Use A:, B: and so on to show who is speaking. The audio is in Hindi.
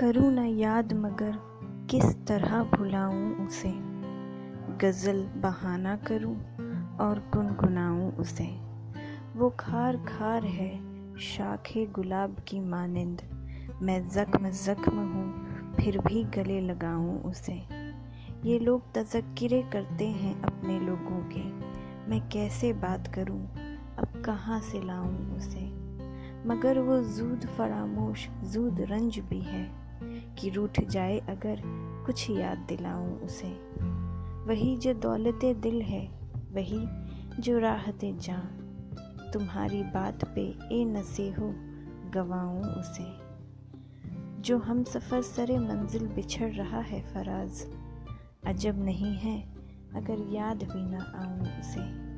A: करूँ ना याद, मगर किस तरह भुलाऊँ उसे? गज़ल बहाना करूँ और गुनगुनाऊँ उसे। वो खार खार है, शाखे गुलाब की मानिंद। मैं ज़ख्म ज़ख्म हूँ, फिर भी गले लगाऊँ उसे। ये लोग तजक्रे करते हैं अपने लोगों के। मैं कैसे बात करूँ, अब कहाँ से लाऊँ उसे? मगर वो जूद फरामोश, जूद रंज भी है। कि रूठ जाए अगर कुछ याद दिलाऊं उसे। वही जो दौलत दिल है, वही जो राहत जान तुम्हारी बात पे ए नसे हो गवाऊं उसे। जो हम सफ़र सरे मंजिल बिछड़ रहा है फराज, अजब नहीं है अगर याद भी ना आऊँ उसे।